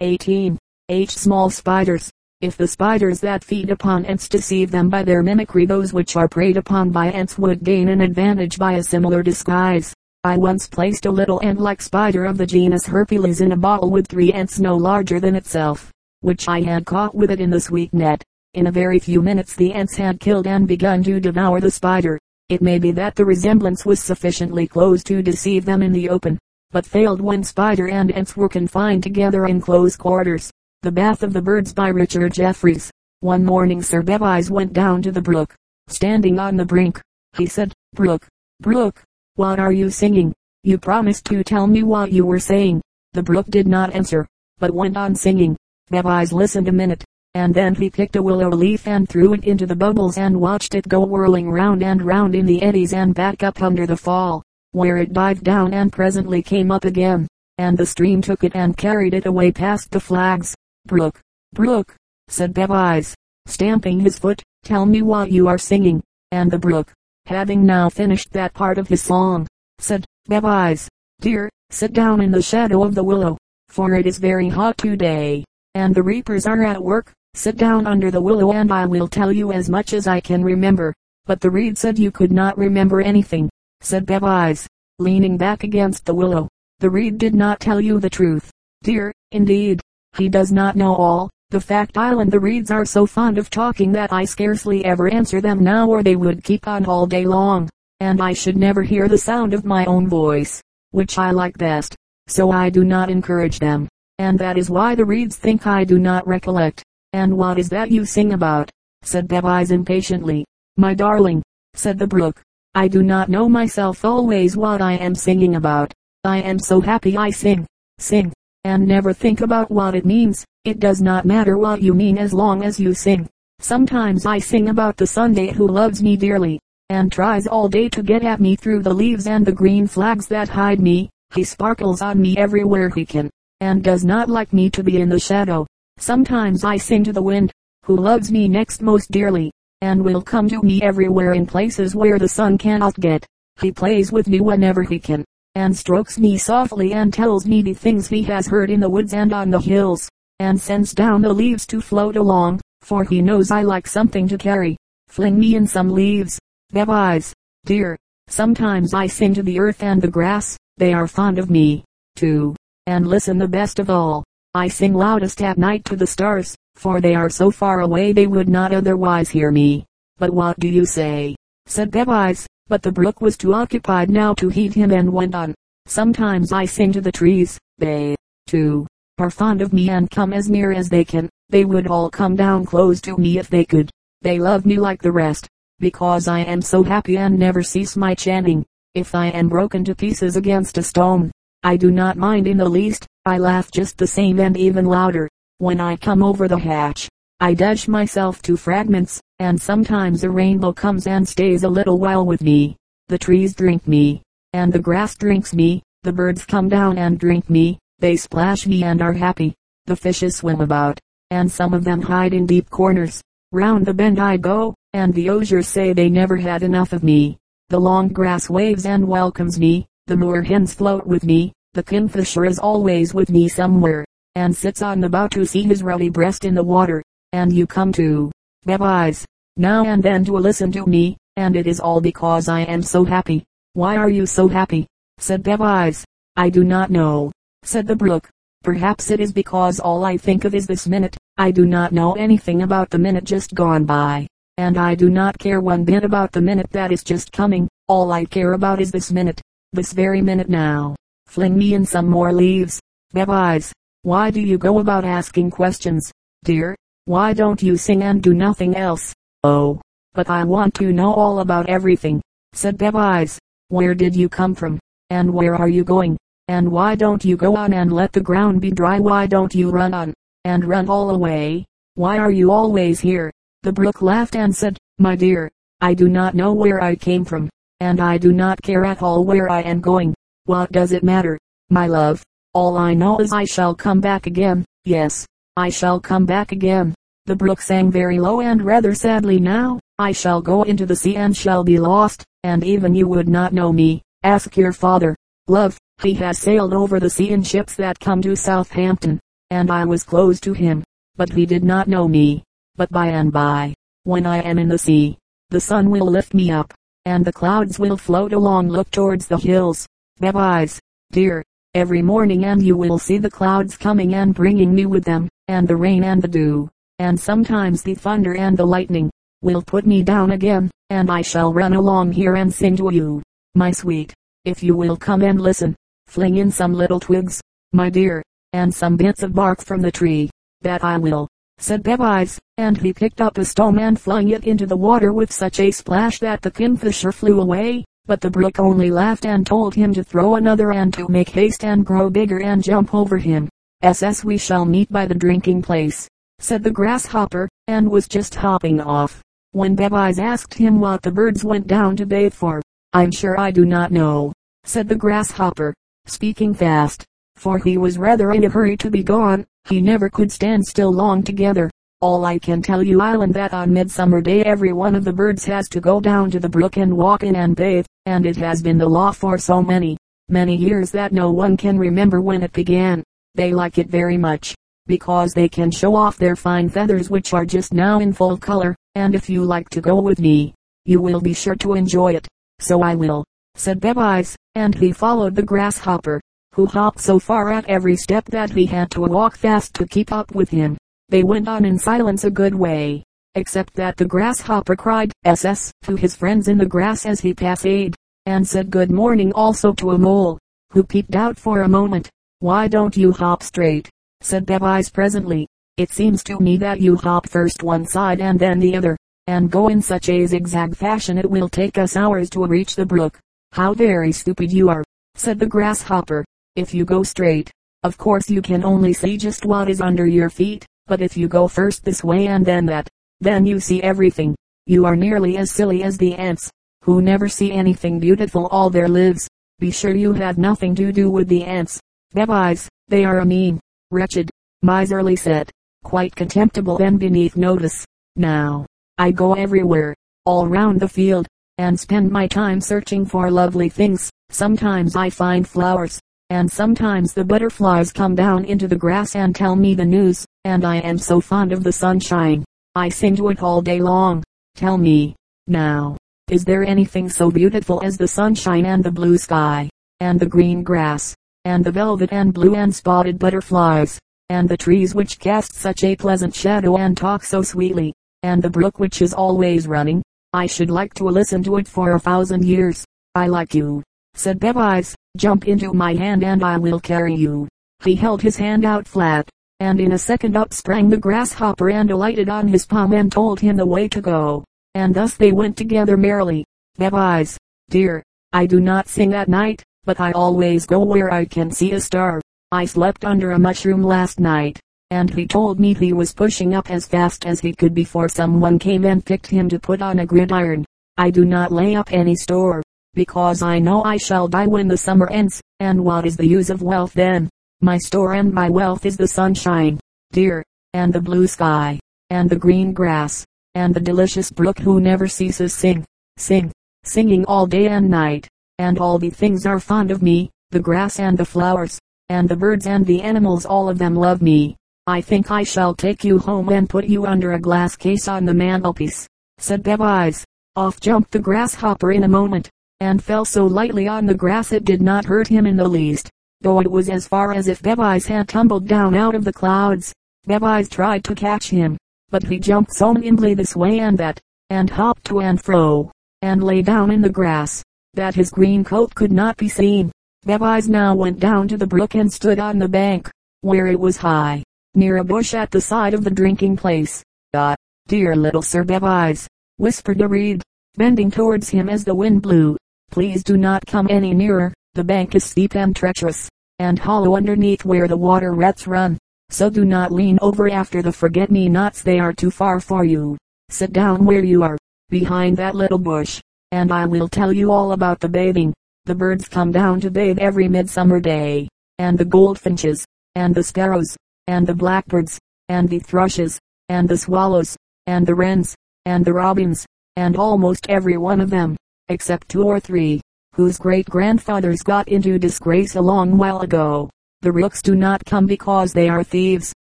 18. H. Small spiders. If the spiders that feed upon ants deceive them by their mimicry those which are preyed upon by ants would gain an advantage by a similar disguise. I once placed a little ant-like spider of the genus Hercules in a bottle with three ants no larger than itself, which I had caught with it in the sweep net. In a very few minutes the ants had killed and begun to devour the spider. It may be that the resemblance was sufficiently close to deceive them in the open, but failed when spider and ants were confined together in close quarters. The Bath of the Birds by Richard Jefferies. One morning Sir Bevis went down to the brook. Standing on the brink, he said, Brook, Brook, what are you singing? You promised to tell me what you were saying. The brook did not answer, but went on singing. Bevis listened a minute, and then he picked a willow leaf and threw it into the bubbles and watched it go whirling round and round in the eddies and back up under the fall, where it dived down and presently came up again, and the stream took it and carried it away past the flags. Brook, Brook, said Bevis, stamping his foot, tell me what you are singing. And the brook, having now finished that part of his song, said, Bevis, dear, sit down in the shadow of the willow, for it is very hot today, and the reapers are at work. Sit down under the willow and I will tell you as much as I can remember. But the reed said you could not remember anything, said Bevis, leaning back against the willow. The reed did not tell you the truth, dear, indeed, he does not know all. The fact is and the reeds are so fond of talking that I scarcely ever answer them now or they would keep on all day long, and I should never hear the sound of my own voice, which I like best, so I do not encourage them, and that is why the reeds think I do not recollect. And what is that you sing about? said Bevis impatiently. My darling, said the brook, I do not know myself always what I am singing about. I am so happy I sing, sing, and never think about what it means. It does not matter what you mean as long as you sing. Sometimes I sing about the Sunday who loves me dearly, and tries all day to get at me through the leaves and the green flags that hide me. He sparkles on me everywhere he can, and does not like me to be in the shadow. Sometimes I sing to the wind, who loves me next most dearly, and will come to me everywhere in places where the sun cannot get. He plays with me whenever he can, and strokes me softly and tells me the things he has heard in the woods and on the hills, and sends down the leaves to float along, for he knows I like something to carry. Fling me in some leaves, Bevis, dear. Sometimes I sing to the earth and the grass, they are fond of me, too. And listen the best of all, I sing loudest at night to the stars, for they are so far away they would not otherwise hear me. But what do you say? said Bevis. But the brook was too occupied now to heed him and went on. Sometimes I sing to the trees. They, too, are fond of me and come as near as they can. They would all come down close to me if they could. They love me like the rest, because I am so happy and never cease my chanting. If I am broken to pieces against a stone, I do not mind in the least. I laugh just the same and even louder. When I come over the hatch, I dash myself to fragments, and sometimes a rainbow comes and stays a little while with me. The trees drink me, and the grass drinks me, the birds come down and drink me, they splash me and are happy. The fishes swim about, and some of them hide in deep corners. Round the bend I go, and the osiers say they never had enough of me. The long grass waves and welcomes me, the moor hens float with me, the kingfisher is always with me somewhere, and sits on the bough to see his ruddy breast in the water and you come to Bevis now and then to listen to me, and it is all because I am so happy. Why are you so happy? said Bevis. I do not know, said the brook. Perhaps it is because all I think of is this minute. I do not know anything about the minute just gone by, and I do not care one bit about the minute that is just coming. All I care about is this minute, this very minute now. Fling me in some more leaves. Bevis, why do you go about asking questions, dear? Why don't you sing and do nothing else? Oh, but I want to know all about everything, said Bevis. Where did you come from? And where are you going? And why don't you go on and let the ground be dry? Why don't you run on, and run all away? Why are you always here? The brook laughed and said, My dear, I do not know where I came from, and I do not care at all where I am going. What does it matter, my love? All I know is I shall come back again. Yes, I shall come back again. The brook sang very low and rather sadly now. I shall go into the sea and shall be lost, and even you would not know me. Ask your father. Love, he has sailed over the sea in ships that come to Southampton. and I was close to him, but he did not know me. But by and by, when I am in the sea, the sun will lift me up, and the clouds will float along look towards the hills. Bevis, dear, every morning and you will see the clouds coming and bringing me with them, and the rain and the dew, and sometimes the thunder and the lightning, will put me down again, and I shall run along here and sing to you, my sweet, if you will come and listen. Fling in some little twigs, my dear, and some bits of bark from the tree. That I will, said Bevis, and he picked up a stone and flung it into the water with such a splash that the kingfisher flew away. But the brook only laughed and told him to throw another and to make haste and grow bigger and jump over him. SS we shall meet by the drinking place, said the grasshopper, and was just hopping off. When Bevis asked him what the birds went down to bathe for, I'm sure I do not know, said the grasshopper, speaking fast, for he was rather in a hurry to be gone. He never could stand still long together. All I can tell you island that on midsummer day every one of the birds has to go down to the brook and walk in and bathe, and it has been the law for so many, many years that no one can remember when it began. They like it very much, because they can show off their fine feathers which are just now in full color, and if you like to go with me, you will be sure to enjoy it. So I will, said Bevis, and he followed the grasshopper, who hopped so far at every step that he had to walk fast to keep up with him. They went on in silence a good way, except that the grasshopper cried SS to his friends in the grass as he passed, and said good morning also to a mole, who peeped out for a moment. Why don't you hop straight? said Bevis presently. It seems to me that you hop first one side and then the other, and go in such a zigzag fashion it will take us hours to reach the brook. How very stupid you are, said the grasshopper. If you go straight, of course you can only see just what is under your feet. But if you go first this way and then that, then you see everything. You are nearly as silly as the ants, who never see anything beautiful all their lives. Be sure you have nothing to do with the ants. Bevis, they are a mean, wretched, miserly set, quite contemptible and beneath notice. Now, I go everywhere, all round the field, and spend my time searching for lovely things. Sometimes I find flowers, and sometimes the butterflies come down into the grass and tell me the news, and I am so fond of the sunshine. I sing to it all day long. Tell me, now, is there anything so beautiful as the sunshine and the blue sky, and the green grass, and the velvet and blue and spotted butterflies, and the trees which cast such a pleasant shadow and talk so sweetly, and the brook which is always running? I should like to listen to it for a thousand years. I like you, said Bevis. Jump into my hand and I will carry you. He held his hand out flat, and in a second up sprang the grasshopper and alighted on his palm and told him the way to go. And thus they went together merrily. Bevis, dear, I do not sing at night, but I always go where I can see a star. I slept under a mushroom last night, and he told me he was pushing up as fast as he could before someone came and picked him to put on a gridiron. I do not lay up any store, because I know I shall die when the summer ends, and what is the use of wealth then? My store and my wealth is the sunshine, dear, and the blue sky, and the green grass, and the delicious brook who never ceases sing, sing, singing all day and night, and all the things are fond of me, the grass and the flowers, and the birds and the animals all of them love me. I think I shall take you home and put you under a glass case on the mantelpiece, said Bevis. Off jumped the grasshopper in a moment, and fell so lightly on the grass it did not hurt him in the least, though it was as far as if Bevis had tumbled down out of the clouds. Bevis tried to catch him, but he jumped so nimbly this way and that, and hopped to and fro, and lay down in the grass, that his green coat could not be seen. Bevis now went down to the brook and stood on the bank, where it was high, near a bush at the side of the drinking place. Ah, dear little Sir Bevis, whispered a reed, bending towards him as the wind blew. Please do not come any nearer. The bank is steep and treacherous, and hollow underneath where the water rats run. So do not lean over after the forget-me-nots they are too far for you. Sit down where you are, behind that little bush, and I will tell you all about the bathing. The birds come down to bathe every midsummer day, and the goldfinches, and the sparrows, and the blackbirds, and the thrushes, and the swallows, and the wrens, and the robins, and almost every one of them except two or three, whose great grandfathers got into disgrace a long while ago. The rooks do not come because they are thieves,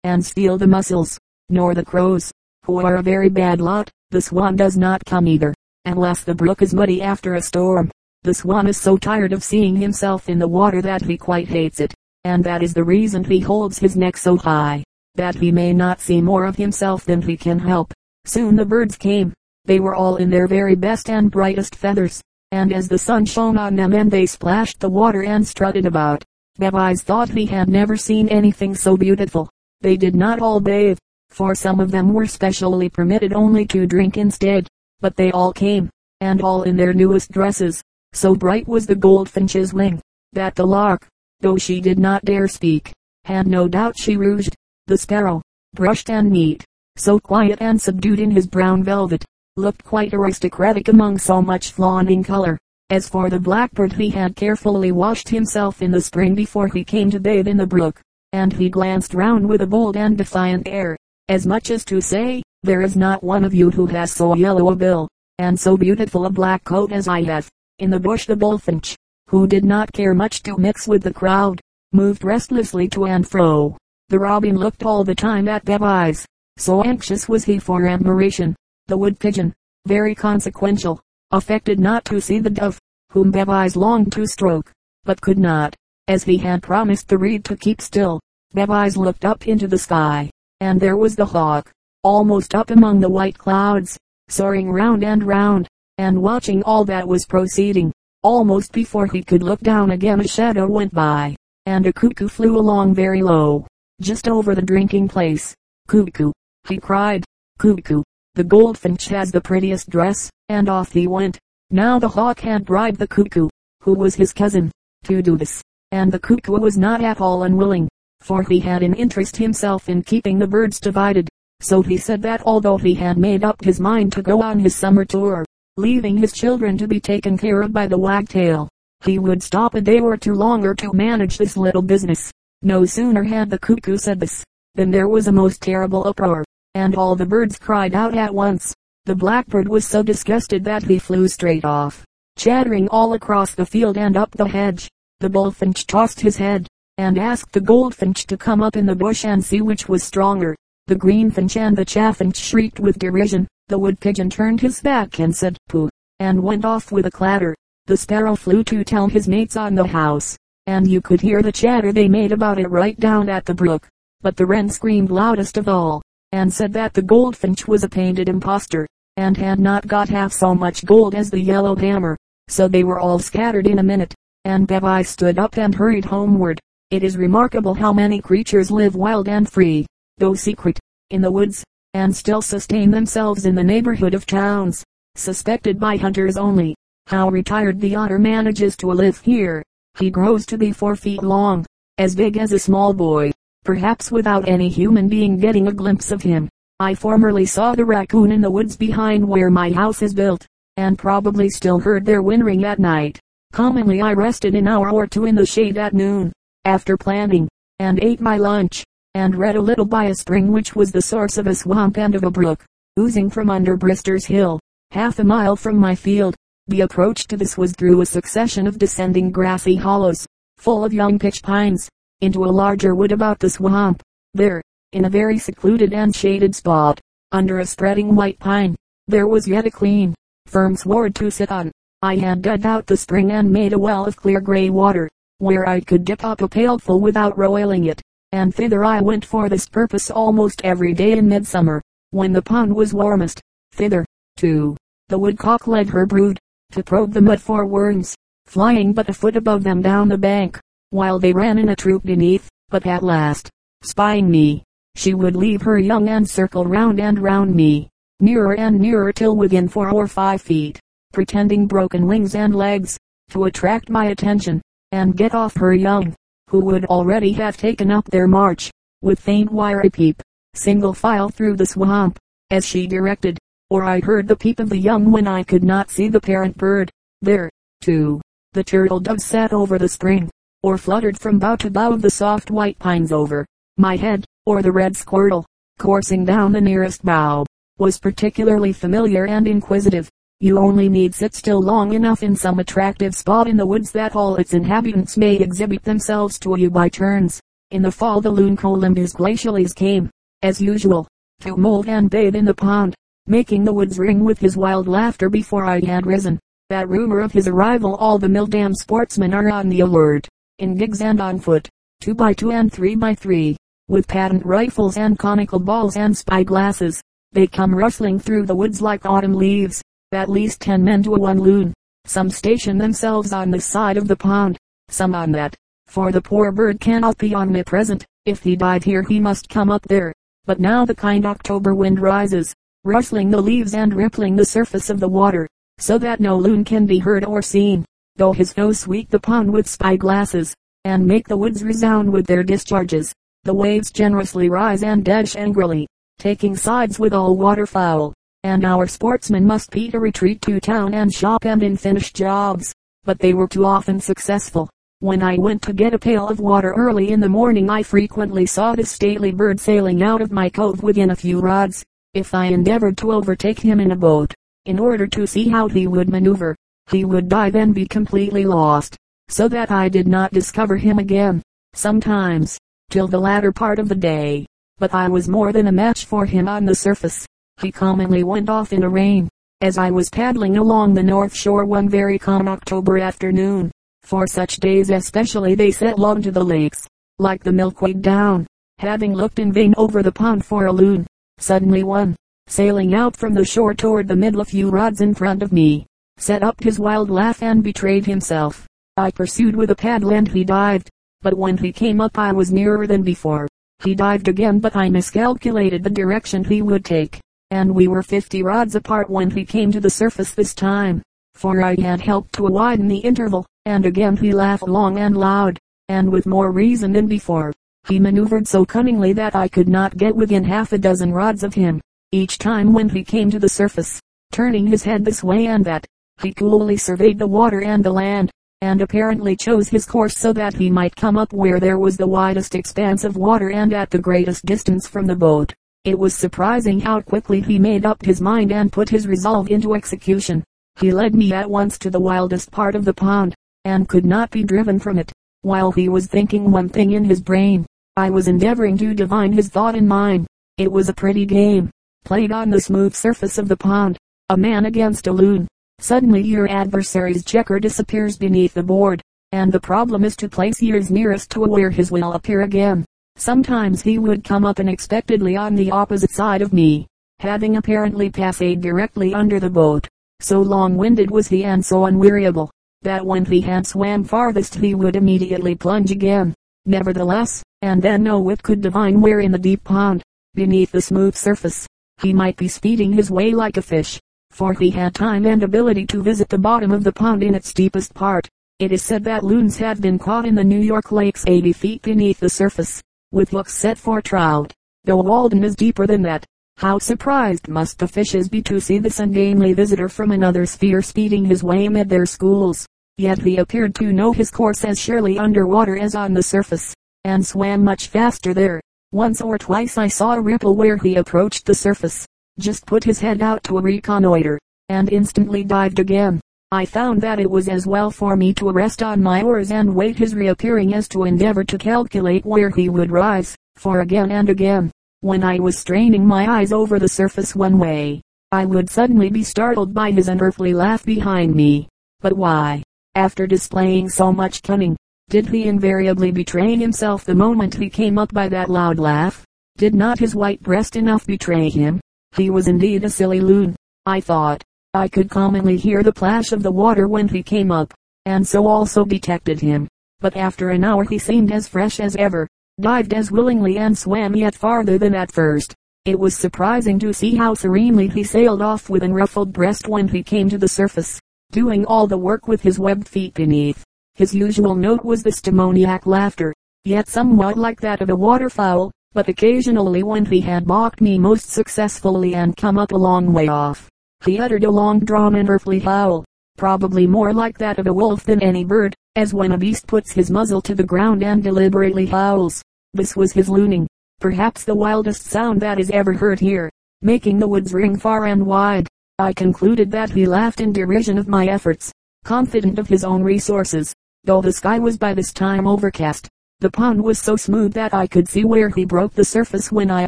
and steal the mussels, nor the crows, who are a very bad lot. The swan does not come either, unless the brook is muddy after a storm. The swan is so tired of seeing himself in the water that he quite hates it, and that is the reason he holds his neck so high, that he may not see more of himself than he can help. Soon the birds came. They were all in their very best and brightest feathers, and as the sun shone on them and they splashed the water and strutted about, Bevis thought he had never seen anything so beautiful. They did not all bathe, for some of them were specially permitted only to drink instead, but they all came, and all in their newest dresses. So bright was the goldfinch's wing, that the lark, though she did not dare speak, had no doubt she rouged. The sparrow, brushed and neat, so quiet and subdued in his brown velvet, looked quite aristocratic among so much flaunting color. As for the blackbird he had carefully washed himself in the spring before he came to bathe in the brook, and he glanced round with a bold and defiant air, as much as to say, there is not one of you who has so yellow a bill, and so beautiful a black coat as I have. In the bush the bullfinch, who did not care much to mix with the crowd, moved restlessly to and fro. The robin looked all the time at Bevis, so anxious was he for admiration. The wood pigeon, very consequential, affected not to see the dove, whom Bevis longed to stroke, but could not, as he had promised the reed to keep still. Bevis looked up into the sky, and there was the hawk, almost up among the white clouds, soaring round and round, and watching all that was proceeding. Almost before he could look down again a shadow went by, and a cuckoo flew along very low, just over the drinking place. Cuckoo, he cried, cuckoo, the goldfinch has the prettiest dress, and off he went. Now the hawk had bribed the cuckoo, who was his cousin, to do this, and the cuckoo was not at all unwilling, for he had an interest himself in keeping the birds divided. So he said that although he had made up his mind to go on his summer tour, leaving his children to be taken care of by the wagtail, he would stop a day or two longer to manage this little business. No sooner had the cuckoo said this, than there was a most terrible uproar and all the birds cried out at once. The blackbird was so disgusted that he flew straight off, chattering all across the field and up the hedge. The bullfinch tossed his head, and asked the goldfinch to come up in the bush and see which was stronger. The greenfinch and the chaffinch shrieked with derision. The wood pigeon turned his back and said pooh, and went off with a clatter. The sparrow flew to tell his mates on the house, and you could hear the chatter they made about it right down at the brook. But the wren screamed loudest of all and said that the goldfinch was a painted impostor, and had not got half so much gold as the yellow hammer. So they were all scattered in a minute, and Bevis stood up and hurried homeward. It is remarkable how many creatures live wild and free, though secret, in the woods, and still sustain themselves in the neighborhood of towns, suspected by hunters only. How retired the otter manages to live here. He grows to be four feet long, as big as a small boy, perhaps without any human being getting a glimpse of him. I formerly saw the raccoon in the woods behind where my house is built, and probably still heard their whinnering at night. Commonly I rested an hour or two in the shade at noon, after planting, and ate my lunch, and read a little by a spring which was the source of a swamp and of a brook, oozing from under Brister's Hill, half a mile from my field. The approach to this was through a succession of descending grassy hollows, full of young pitch pines, into a larger wood about the swamp. There, in a very secluded and shaded spot, under a spreading white pine, there was yet a clean, firm sward to sit on. I had dug out the spring and made a well of clear gray water, where I could dip up a pailful without roiling it, and thither I went for this purpose almost every day in midsummer, when the pond was warmest. Thither, too, the woodcock led her brood, to probe the mud for worms, flying but a foot above them down the bank while they ran in a troop beneath, but at last, spying me, she would leave her young and circle round and round me, nearer and nearer till within four or five feet, pretending broken wings and legs, to attract my attention, and get off her young, who would already have taken up their march, with faint wiry peep, single file through the swamp, as she directed, or I heard the peep of the young when I could not see the parent bird. There, too, the turtle dove sat over the spring, or fluttered from bough to bough of the soft white pines over my head, or the red squirrel, coursing down the nearest bough, was particularly familiar and inquisitive. You only need sit still long enough in some attractive spot in the woods that all its inhabitants may exhibit themselves to you by turns. In the fall the loon Colymbus glacialis came, as usual, to mold and bathe in the pond, making the woods ring with his wild laughter before I had risen. That rumor of his arrival all the mill dam sportsmen are on the alert, in gigs and on foot, two by two and three by three, with patent rifles and conical balls and spy glasses. They come rustling through the woods like autumn leaves at least ten men to a one loon. Some station themselves on this side of the pond, some on that, for the poor bird cannot be omnipresent. If he died here he must come up there. But now the kind October wind rises, rustling the leaves and rippling the surface of the water, so that no loon can be heard or seen, though his nose sweep the pond with spy glasses, and make the woods resound with their discharges. The waves generously rise and dash angrily, taking sides with all waterfowl and our sportsmen must a retreat to town and shop and in finished jobs. But they were too often successful. When I went to get a pail of water early in the morning I frequently saw the stately bird sailing out of my cove within a few rods. If I endeavored to overtake him in a boat, in order to see how he would maneuver, he would dive and be completely lost, so that I did not discover him again, sometimes, till the latter part of the day. But I was more than a match for him on the surface. He commonly went off in a rain, as I was paddling along the north shore one very calm October afternoon. For such days especially they set long to the lakes, like the milkweed down. Having looked in vain over the pond for a loon, suddenly one, sailing out from the shore toward the middle a few rods in front of me, set up his wild laugh and betrayed himself. I pursued with a paddle and he dived, but when he came up I was nearer than before. He dived again but I miscalculated the direction he would take and we were fifty rods apart when he came to the surface this time, for I had helped to widen the interval, and again he laughed long and loud, and with more reason than before. He maneuvered so cunningly that I could not get within half a dozen rods of him. Each time when he came to the surface, turning his head this way and that, he coolly surveyed the water and the land, and apparently chose his course so that he might come up where there was the widest expanse of water and at the greatest distance from the boat. It was surprising how quickly he made up his mind and put his resolve into execution. He led me at once to the wildest part of the pond, and could not be driven from it. While he was thinking one thing in his brain, I was endeavoring to divine his thought in mine. It was a pretty game, played on the smooth surface of the pond, a man against a loon. Suddenly your adversary's checker disappears beneath the board, and the problem is to place yours nearest to where his will appear again. Sometimes he would come up unexpectedly on the opposite side of me, having apparently passed directly under the boat. So long-winded was he and so unweariable, that when he had swam farthest he would immediately plunge again. Nevertheless, and then no wit could divine where in the deep pond, beneath the smooth surface, he might be speeding his way like a fish, for he had time and ability to visit the bottom of the pond in its deepest part. It is said that loons have been caught in the New York lakes 80 feet beneath the surface with hooks set for trout. Though Walden is deeper than that, how surprised must the fishes be to see this ungainly visitor from another sphere speeding his way amid their schools. Yet he appeared to know his course as surely under water as on the surface, and swam much faster there. Once or twice I saw a ripple where he approached the surface, just put his head out to a reconnoiter, and instantly dived again. I found that it was as well for me to rest on my oars and wait his reappearing as to endeavor to calculate where he would rise, for again and again, when I was straining my eyes over the surface one way, I would suddenly be startled by his unearthly laugh behind me. But why, after displaying so much cunning, did he invariably betray himself the moment he came up by that loud laugh? Did not his white breast enough betray him? He was indeed a silly loon, I thought. I could commonly hear the plash of the water when he came up, and so also detected him. But after an hour he seemed as fresh as ever, dived as willingly and swam yet farther than at first. It was surprising to see how serenely he sailed off with unruffled breast when he came to the surface, doing all the work with his webbed feet beneath. His usual note was this demoniac laughter, yet somewhat like that of a waterfowl, but occasionally when he had balked me most successfully and come up a long way off, he uttered a long drawn and earthly howl, probably more like that of a wolf than any bird, as when a beast puts his muzzle to the ground and deliberately howls. This was his looning, perhaps the wildest sound that is ever heard here, making the woods ring far and wide. I concluded that he laughed in derision of my efforts, confident of his own resources, though the sky was by this time overcast. The pond was so smooth that I could see where he broke the surface when I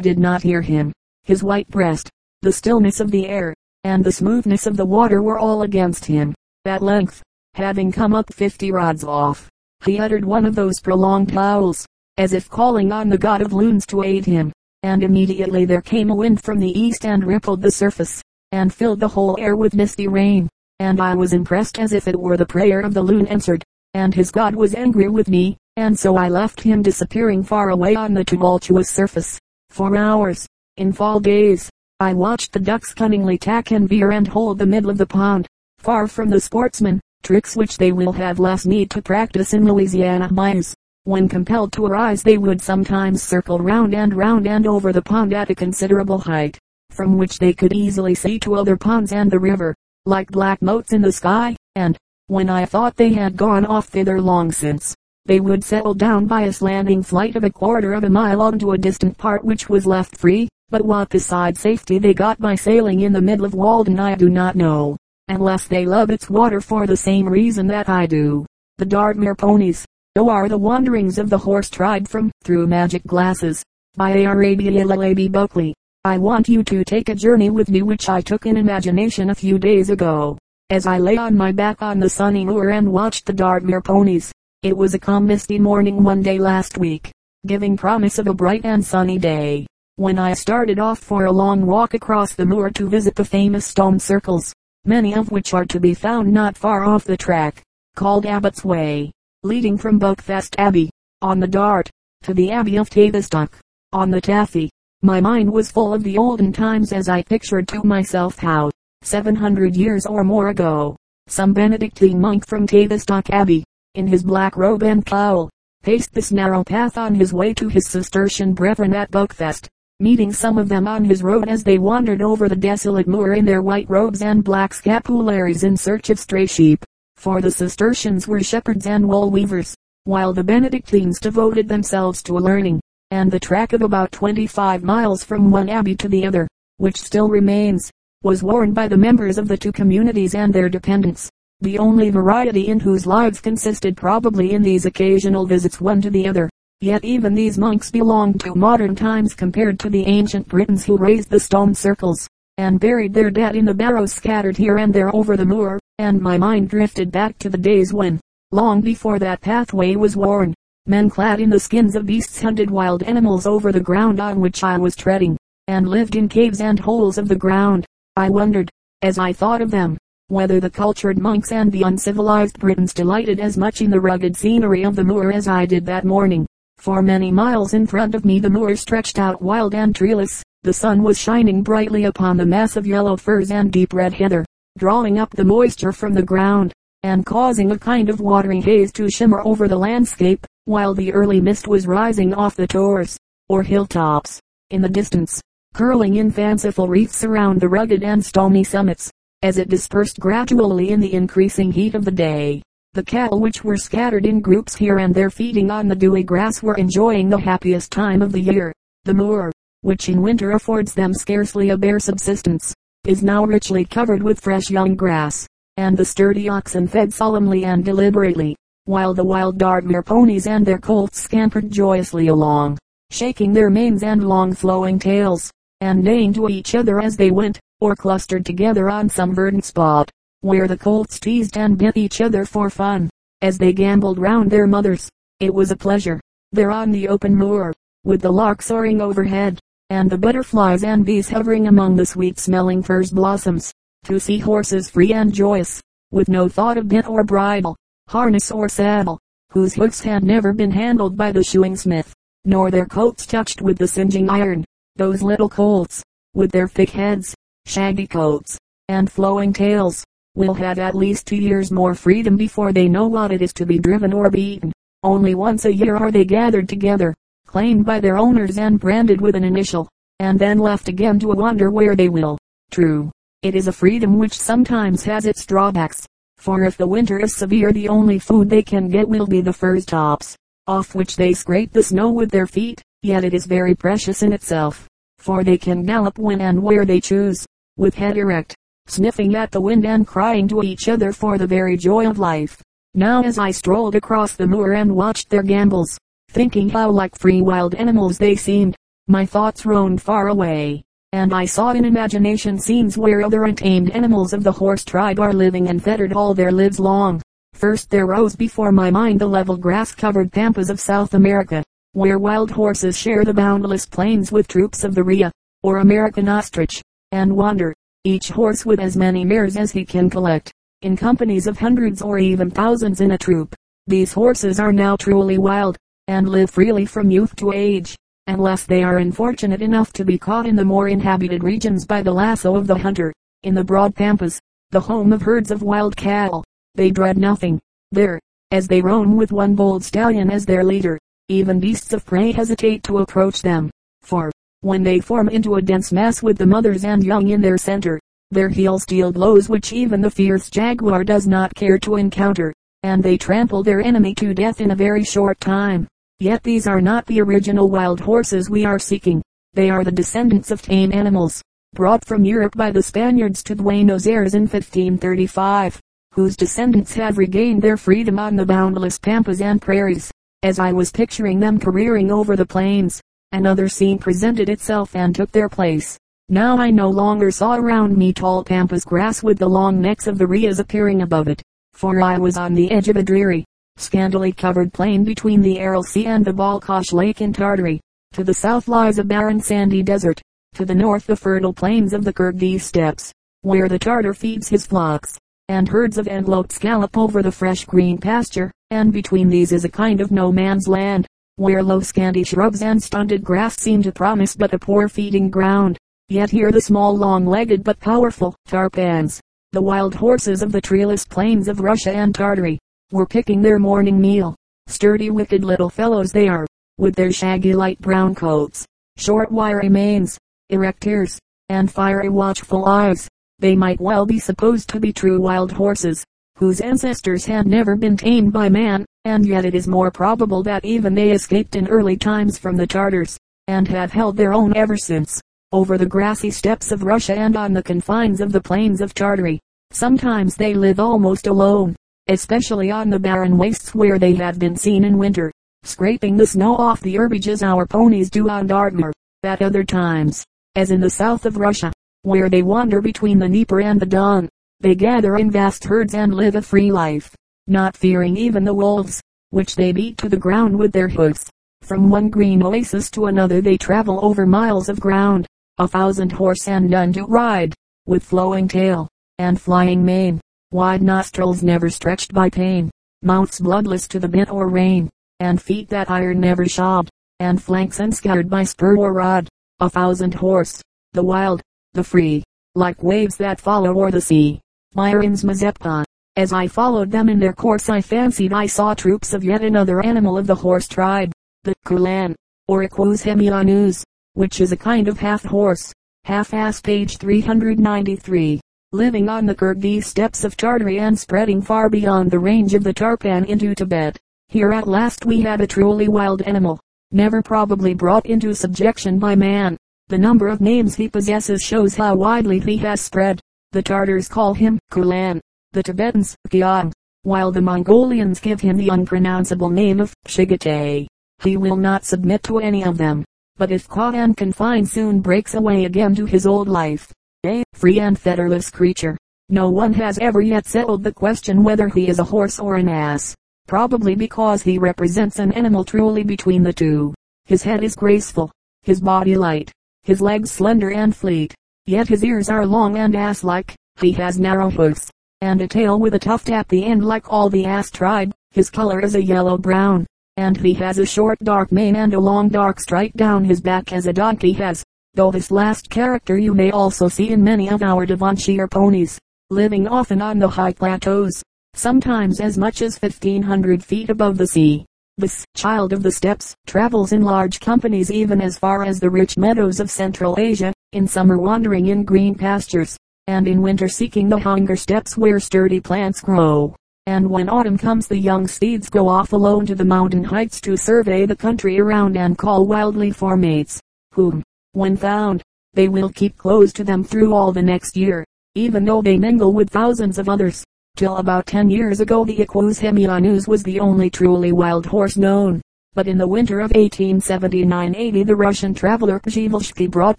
did not hear him. His white breast, the stillness of the air, and the smoothness of the water were all against him. At length, having come up fifty rods off, he uttered one of those prolonged howls, as if calling on the god of loons to aid him, and immediately there came a wind from the east and rippled the surface, and filled the whole air with misty rain, and I was impressed as if it were the prayer of the loon answered, and his god was angry with me, and so I left him disappearing far away on the tumultuous surface. For hours, in fall days, I watched the ducks cunningly tack and veer and hold the middle of the pond, far from the sportsmen, tricks which they will have less need to practice in Louisiana mines. When compelled to arise they would sometimes circle round and round and over the pond at a considerable height, from which they could easily see to other ponds and the river, like black motes in the sky, and, when I thought they had gone off thither long since, they would settle down by a slanting flight of a quarter of a mile onto a distant part which was left free, but what beside safety they got by sailing in the middle of Walden I do not know unless they love its water for the same reason that I do. The Dartmoor ponies, so are the wanderings of the horse tribe from Through Magic Glasses, by Arabella B. Buckley. I want you to take a journey with me which I took in imagination a few days ago, as I lay on my back on the sunny moor and watched the Dartmoor ponies. It was a calm misty morning one day last week, giving promise of a bright and sunny day, when I started off for a long walk across the moor to visit the famous stone circles many of which are to be found not far off the track, called Abbot's Way, leading from Buckfast Abbey, on the Dart, to the Abbey of Tavistock, on the Tavy. My mind was full of the olden times as I pictured to myself how, 700 years or more ago, some Benedictine monk from Tavistock Abbey, in his black robe and cowl, paced this narrow path on his way to his Cistercian brethren at Buckfast meeting some of them on his road as they wandered over the desolate moor in their white robes and black scapularies in search of stray sheep. For the Cistercians were shepherds and wool weavers, while the Benedictines devoted themselves to learning, and the track of about 25 miles from one abbey to the other, which still remains, was worn by the members of the two communities and their dependents. The only variety in whose lives consisted probably in these occasional visits one to the other. Yet even these monks belonged to modern times compared to the ancient Britons who raised the stone circles, and buried their dead in the barrows scattered here and there over the moor, and my mind drifted back to the days when, long before that pathway was worn, men clad in the skins of beasts hunted wild animals over the ground on which I was treading, and lived in caves and holes of the ground. I wondered, as I thought of them, whether the cultured monks and the uncivilized Britons delighted as much in the rugged scenery of the moor as I did that morning. For many miles in front of me the moor stretched out wild and treeless. The sun was shining brightly upon the mass of yellow furze and deep red heather, drawing up the moisture from the ground, and causing a kind of watery haze to shimmer over the landscape, while the early mist was rising off the tors, or hilltops, in the distance, curling in fanciful wreaths around the rugged and stony summits, as it dispersed gradually in the increasing heat of the day. The cattle which were scattered in groups here and there feeding on the dewy grass were enjoying the happiest time of the year. The moor, which in winter affords them scarcely a bare subsistence, is now richly covered with fresh young grass, and the sturdy oxen fed solemnly and deliberately, while the wild Dartmoor ponies and their colts scampered joyously along, shaking their manes and long flowing tails, and neighing to each other as they went, or clustered together on some verdant spot where the colts teased and bit each other for fun, as they gamboled round their mothers. It was a pleasure, there on the open moor, with the lark soaring overhead, and the butterflies and bees hovering among the sweet-smelling furze blossoms, to see horses free and joyous, with no thought of bit or bridle, harness or saddle, whose hoofs had never been handled by the shoeing smith, nor their coats touched with the singeing iron. Those little colts, with their thick heads, shaggy coats, and flowing tails, will have at least two years more freedom before they know what it is to be driven or beaten. Only once a year are they gathered together, claimed by their owners and branded with an initial, and then left again to wonder where they will. True, it is a freedom which sometimes has its drawbacks, for if the winter is severe the only food they can get will be the furze tops, off which they scrape the snow with their feet, yet it is very precious in itself, for they can gallop when and where they choose, with head erect, sniffing at the wind and crying to each other for the very joy of life. Now as I strolled across the moor and watched their gambols, thinking how like free wild animals they seemed, my thoughts roamed far away, and I saw in imagination scenes where other untamed animals of the horse tribe are living and fettered all their lives long. First there rose before my mind the level grass-covered pampas of South America, where wild horses share the boundless plains with troops of the rhea, or American ostrich, and wander, each horse with as many mares as he can collect in companies of hundreds or even thousands in a troop. These horses are now truly wild, and live freely from youth to age, unless they are unfortunate enough to be caught in the more inhabited regions by the lasso of the hunter. In the broad pampas, the home of herds of wild cattle, they dread nothing. There, as they roam with one bold stallion as their leader, even beasts of prey hesitate to approach them, for, when they form into a dense mass with the mothers and young in their center, their heels deal blows which even the fierce jaguar does not care to encounter, and they trample their enemy to death in a very short time. Yet these are not the original wild horses we are seeking. They are the descendants of tame animals, brought from Europe by the Spaniards to Buenos Aires in 1535, whose descendants have regained their freedom on the boundless pampas and prairies. As I was picturing them careering over the plains, another scene presented itself and took their place. Now I no longer saw around me tall pampas grass with the long necks of the rheas appearing above it, for I was on the edge of a dreary, scantily covered plain between the Aral Sea and the Balkash Lake in Tartary. To the south lies a barren sandy desert, to the north the fertile plains of the Kirghiz steppes, where the Tartar feeds his flocks, and herds of antelopes gallop over the fresh green pasture, and between these is a kind of no man's land, where low scanty shrubs and stunted grass seem to promise but a poor feeding ground. Yet here the small long-legged but powerful Tarpans, the wild horses of the treeless plains of Russia and Tartary, were picking their morning meal. Sturdy wicked little fellows they are, with their shaggy light brown coats, short wiry manes, erect ears, and fiery watchful eyes. They might well be supposed to be true wild horses, whose ancestors had never been tamed by man, and yet it is more probable that even they escaped in early times from the Tartars, and have held their own ever since over the grassy steppes of Russia and on the confines of the plains of Tartary. Sometimes they live almost alone, especially on the barren wastes where they have been seen in winter, scraping the snow off the herbage as our ponies do on Dartmoor. At other times, as in the south of Russia, where they wander between the Dnieper and the Don, they gather in vast herds and live a free life, not fearing even the wolves, which they beat to the ground with their hoofs. From one green oasis to another they travel over miles of ground, a thousand horse and none to ride, with flowing tail, and flying mane, wide nostrils never stretched by pain, mounts bloodless to the bit or rein, and feet that iron never shod, and flanks unscattered by spur or rod, a thousand horse, the wild, the free, like waves that follow o'er the sea. Byron's Mazeppa. As I followed them in their course I fancied I saw troops of yet another animal of the horse tribe, the Kulan, or Equus hemionus, which is a kind of half horse, half ass page 393, living on the Kirghiz steppes of Tartary and spreading far beyond the range of the Tarpan into Tibet. Here at last we had a truly wild animal, never probably brought into subjection by man. The number of names he possesses shows how widely he has spread. The Tartars call him Kulan, the Tibetans Kyang, while the Mongolians give him the unpronounceable name of Shigate. He will not submit to any of them but if caught and confined soon breaks away again to his old life. A free and fetterless creature. No one has ever yet settled the question whether he is a horse or an ass. Probably because he represents an animal truly between the two. His head is graceful, his body light, his legs slender and fleet. Yet his ears are long and ass-like. He has narrow hoofs, and a tail with a tuft at the end like all the ass tribe. His color is a yellow-brown, and he has a short dark mane and a long dark stripe down his back as a donkey has, though this last character you may also see in many of our Devonshire ponies, living often on the high plateaus, sometimes as much as 1500 feet above the sea. This child of the steppes travels in large companies even as far as the rich meadows of Central Asia, in summer wandering in green pastures, and in winter seeking the hunger steps where sturdy plants grow and when autumn comes the young steeds go off alone to the mountain heights to survey the country around and call wildly for mates, whom, when found, they will keep close to them through all the next year. even though they mingle with thousands of others. Till about 10 years ago the Equus hemionus was the only truly wild horse known. But in the winter of 1879-80 the Russian traveler Przhevalsky brought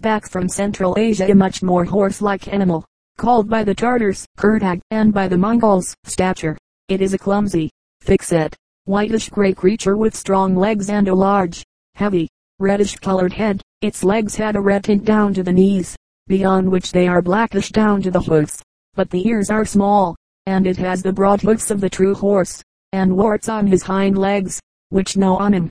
back from Central Asia a much more horse-like animal, called by the Tartars, Kurtag, and by the Mongols, Stature. It is a clumsy, thick-set, whitish-gray creature with strong legs and a large, heavy, reddish-colored head. Its legs had a red tint down to the knees, beyond which they are blackish down to the hoofs. But the ears are small, and it has the broad hoofs of the true horse, and warts on his hind legs, which gnaw on him.